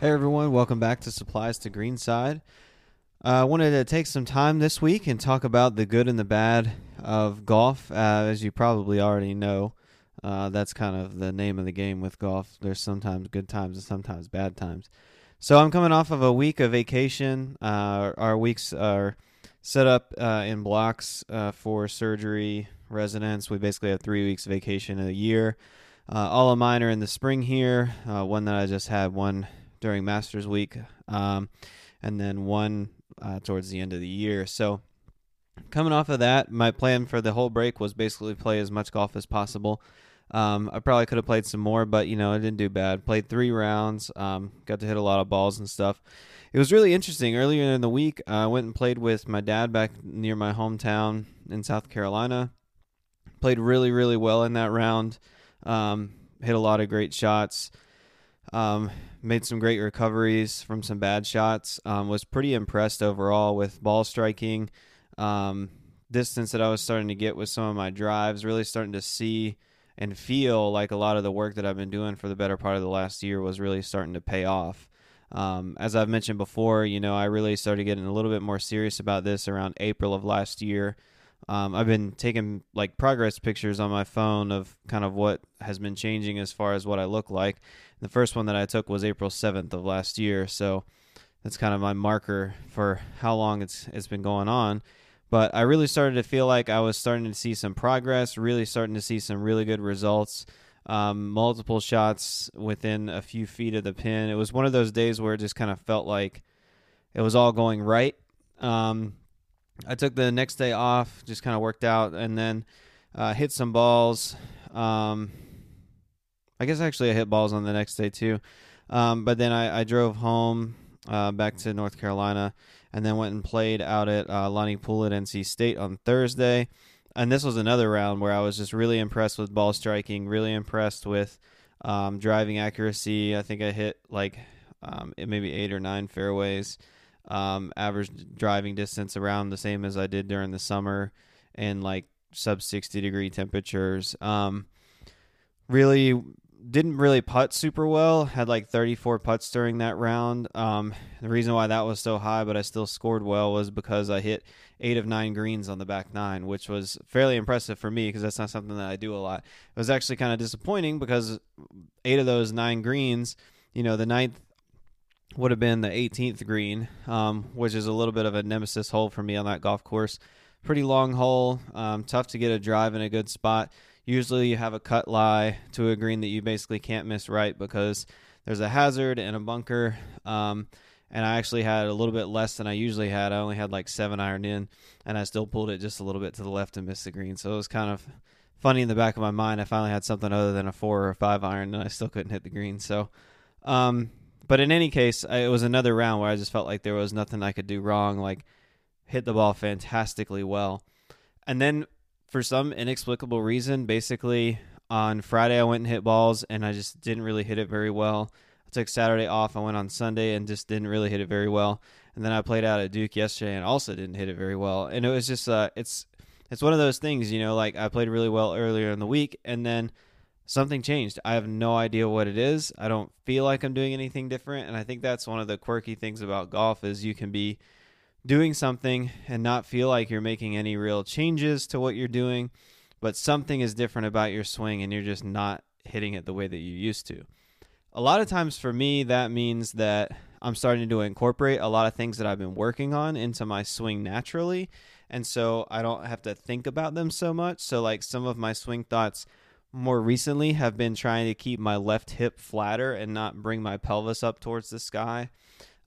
Hey everyone, welcome back to Supplies to Greenside. Uh, I wanted to take some time this week and talk about the good and the bad of golf. Uh, as you probably already know, uh, that's kind of the name of the game with golf. There's sometimes good times and sometimes bad times. So I'm coming off of a week of vacation. Uh, our weeks are set up uh, in blocks uh, for surgery residents. We basically have three weeks vacation a year. all of mine are in the spring here. one that I just had one during Masters Week, um, and then one uh, towards the end of the year. So, coming off of that, my plan for the whole break was basically play as much golf as possible. Um, I probably could have played some more, but you know, I didn't do bad. Played three rounds, um, got to hit a lot of balls and stuff. It was really interesting. Earlier in the week, I went and played with my dad back near my hometown in South Carolina. Played really, really well in that round. Um, hit a lot of great shots. Um, made some great recoveries from some bad shots. Um, was pretty impressed overall with ball striking, um, distance that I was starting to get with some of my drives. Really starting to see and feel like a lot of the work that I've been doing for the better part of the last year was really starting to pay off. Um, as I've mentioned before, you know, I really started getting a little bit more serious about this around April of last year. Um, I've been taking like progress pictures on my phone of kind of what has been changing as far as what I look like. The first one that I took was April 7th of last year, so that's kind of my marker for how long it's it's been going on. But I really started to feel like I was starting to see some progress, really starting to see some really good results. Um, multiple shots within a few feet of the pin. It was one of those days where it just kind of felt like it was all going right. Um, I took the next day off, just kind of worked out, and then uh, hit some balls. Um, I guess actually I hit balls on the next day too. Um, but then I, I drove home uh, back to North Carolina and then went and played out at uh, Lonnie Poole at NC State on Thursday. And this was another round where I was just really impressed with ball striking, really impressed with um, driving accuracy. I think I hit like um, maybe eight or nine fairways. Um, average driving distance around the same as I did during the summer and like sub 60 degree temperatures. Um, really didn't really putt super well. Had like 34 putts during that round. Um, the reason why that was so high, but I still scored well, was because I hit eight of nine greens on the back nine, which was fairly impressive for me because that's not something that I do a lot. It was actually kind of disappointing because eight of those nine greens, you know, the ninth would have been the 18th green, um, which is a little bit of a nemesis hole for me on that golf course. Pretty long hole, um, tough to get a drive in a good spot usually you have a cut lie to a green that you basically can't miss right because there's a hazard and a bunker. Um, and I actually had a little bit less than I usually had. I only had like seven iron in, and I still pulled it just a little bit to the left and missed the green. So it was kind of funny in the back of my mind. I finally had something other than a four or a five iron, and I still couldn't hit the green. So, um, but in any case, I, it was another round where I just felt like there was nothing I could do wrong. Like hit the ball fantastically well, and then for some inexplicable reason, basically on Friday I went and hit balls and I just didn't really hit it very well. I took Saturday off. I went on Sunday and just didn't really hit it very well. And then I played out at Duke yesterday and also didn't hit it very well. And it was just uh it's it's one of those things, you know, like I played really well earlier in the week and then something changed. I have no idea what it is. I don't feel like I'm doing anything different and I think that's one of the quirky things about golf is you can be doing something and not feel like you're making any real changes to what you're doing, but something is different about your swing and you're just not hitting it the way that you used to. A lot of times for me, that means that I'm starting to incorporate a lot of things that I've been working on into my swing naturally. And so I don't have to think about them so much. So, like some of my swing thoughts more recently have been trying to keep my left hip flatter and not bring my pelvis up towards the sky.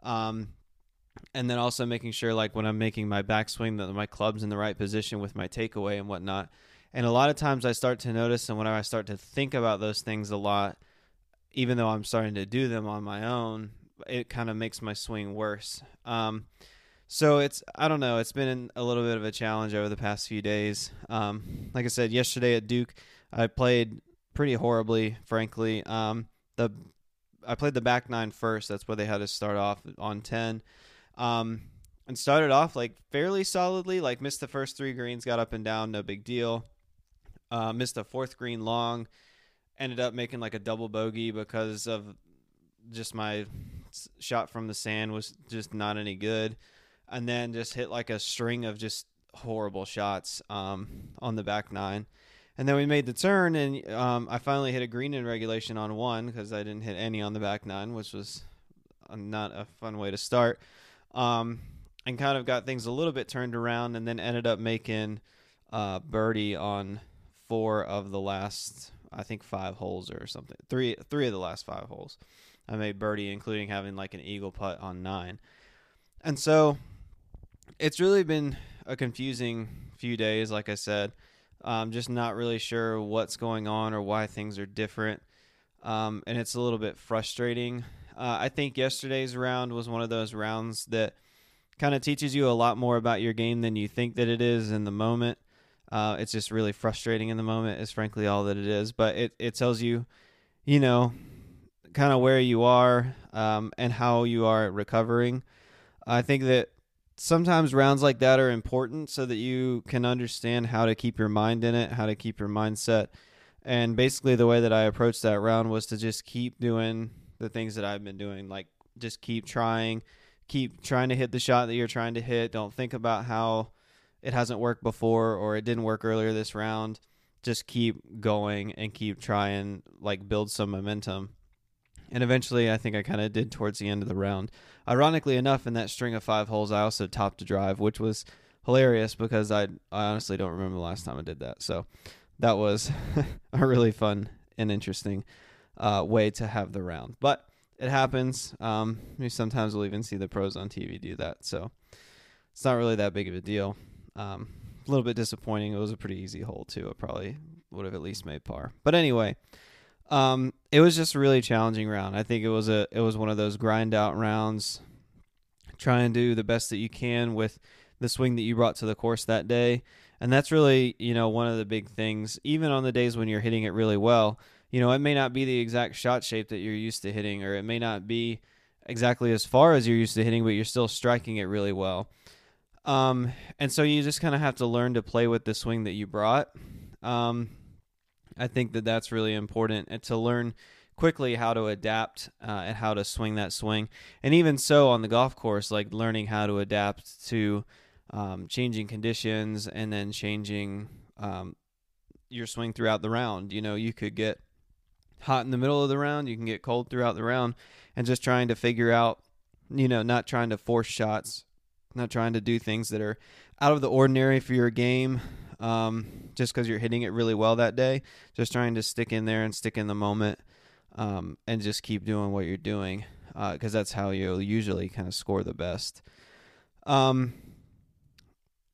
Um, and then also making sure like when I'm making my backswing that my club's in the right position with my takeaway and whatnot. And a lot of times I start to notice and whenever I start to think about those things a lot, even though I'm starting to do them on my own, it kind of makes my swing worse. Um, so it's I don't know. It's been a little bit of a challenge over the past few days. Um, like I said yesterday at Duke, I played pretty horribly, frankly. Um, the I played the back nine first. That's where they had to start off on ten. Um, and started off like fairly solidly. Like missed the first three greens, got up and down, no big deal. Uh, missed a fourth green long, ended up making like a double bogey because of just my shot from the sand was just not any good, and then just hit like a string of just horrible shots um, on the back nine. And then we made the turn, and um, I finally hit a green in regulation on one because I didn't hit any on the back nine, which was not a fun way to start. Um, and kind of got things a little bit turned around, and then ended up making uh, birdie on four of the last, I think, five holes or something. Three, three of the last five holes. I made birdie, including having like an eagle putt on nine. And so it's really been a confusing few days, like I said. Um, just not really sure what's going on or why things are different. Um, and it's a little bit frustrating. Uh, I think yesterday's round was one of those rounds that kind of teaches you a lot more about your game than you think that it is in the moment. Uh, it's just really frustrating in the moment, is frankly all that it is. But it, it tells you, you know, kind of where you are um, and how you are recovering. I think that sometimes rounds like that are important so that you can understand how to keep your mind in it, how to keep your mindset. And basically, the way that I approached that round was to just keep doing the things that I've been doing. Like, just keep trying, keep trying to hit the shot that you're trying to hit. Don't think about how it hasn't worked before or it didn't work earlier this round. Just keep going and keep trying, like, build some momentum. And eventually, I think I kind of did towards the end of the round. Ironically enough, in that string of five holes, I also topped a drive, which was hilarious because I I honestly don't remember the last time I did that. So that was a really fun and interesting uh, way to have the round. But it happens. Um, sometimes we'll even see the pros on TV do that. So it's not really that big of a deal. Um, a little bit disappointing. It was a pretty easy hole too. It probably would have at least made par. But anyway, um, it was just a really challenging round. I think it was a it was one of those grind out rounds. Try and do the best that you can with the swing that you brought to the course that day. And that's really, you know, one of the big things. Even on the days when you're hitting it really well, you know, it may not be the exact shot shape that you're used to hitting, or it may not be exactly as far as you're used to hitting, but you're still striking it really well. Um, and so you just kind of have to learn to play with the swing that you brought. Um, I think that that's really important and to learn quickly how to adapt uh, and how to swing that swing. And even so, on the golf course, like learning how to adapt to um, changing conditions and then changing um, your swing throughout the round. You know, you could get hot in the middle of the round, you can get cold throughout the round, and just trying to figure out, you know, not trying to force shots, not trying to do things that are out of the ordinary for your game um, just because you're hitting it really well that day. Just trying to stick in there and stick in the moment um, and just keep doing what you're doing because uh, that's how you'll usually kind of score the best. Um,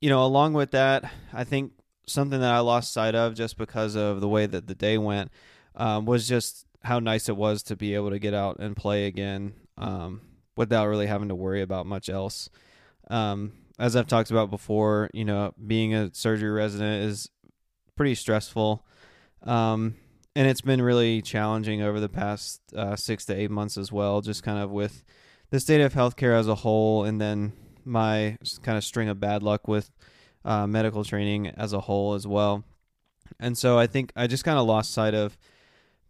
you know, along with that, I think something that I lost sight of just because of the way that the day went um, was just how nice it was to be able to get out and play again um, without really having to worry about much else. Um, as I've talked about before, you know, being a surgery resident is pretty stressful. Um, and it's been really challenging over the past uh, six to eight months as well, just kind of with the state of healthcare as a whole, and then my kind of string of bad luck with uh, medical training as a whole as well. And so I think I just kind of lost sight of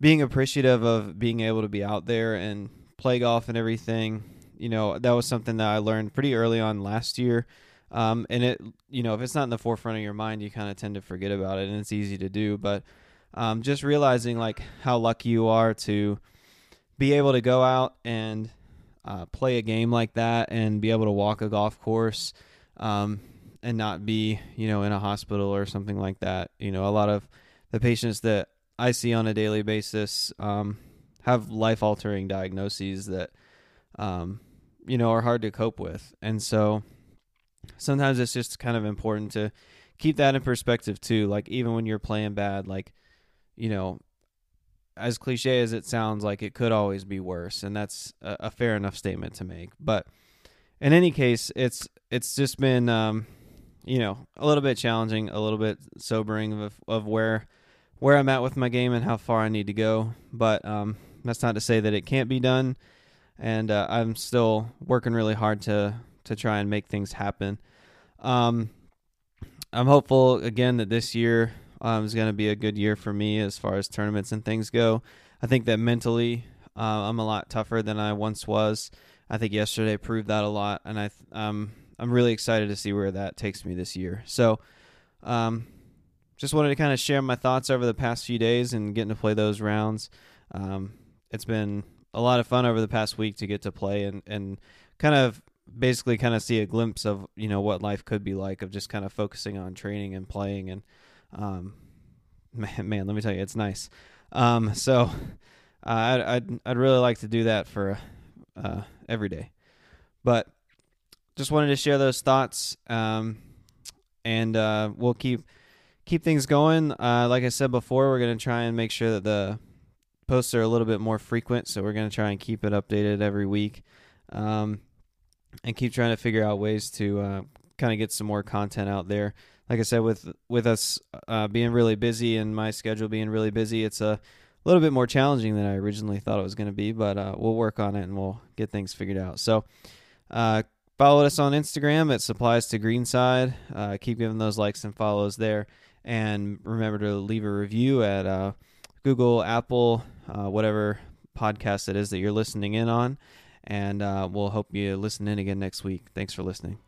being appreciative of being able to be out there and play golf and everything you know that was something that I learned pretty early on last year. Um, and it, you know, if it's not in the forefront of your mind, you kind of tend to forget about it, and it's easy to do. But um, just realizing like how lucky you are to be able to go out and uh, play a game like that, and be able to walk a golf course, um, and not be, you know, in a hospital or something like that. You know, a lot of the patients that I see on a daily basis um, have life altering diagnoses that um, you know, are hard to cope with. And so sometimes it's just kind of important to keep that in perspective too. Like even when you're playing bad, like, you know, as cliche as it sounds, like it could always be worse, and that's a, a fair enough statement to make. But in any case, it's it's just been um, you know a little bit challenging, a little bit sobering of of where where I'm at with my game and how far I need to go. But um, that's not to say that it can't be done and uh, I'm still working really hard to to try and make things happen. Um, I'm hopeful again that this year um, is going to be a good year for me as far as tournaments and things go. I think that mentally Uh, I'm a lot tougher than I once was. I think yesterday proved that a lot, and I um, I'm really excited to see where that takes me this year. So, um, just wanted to kind of share my thoughts over the past few days and getting to play those rounds. Um, it's been a lot of fun over the past week to get to play and, and kind of basically kind of see a glimpse of you know what life could be like of just kind of focusing on training and playing and um, man, man let me tell you it's nice. Um, so uh, I'd, I'd I'd really like to do that for uh, every day. But just wanted to share those thoughts um, and uh, we'll keep keep things going. Uh, like I said before we're gonna try and make sure that the posts are a little bit more frequent, so we're going to try and keep it updated every week, um, and keep trying to figure out ways to uh, kind of get some more content out there. Like I said, with with us uh, being really busy and my schedule being really busy, it's a little bit more challenging than I originally thought it was going to be, but uh, we'll work on it and we'll get things figured out. So, uh, follow us on Instagram at Supplies to Greenside. Uh, keep giving those likes and follows there, and remember to leave a review at uh, Google, Apple, uh, whatever podcast it is that you're listening in on. And uh, we'll hope you listen in again next week. Thanks for listening.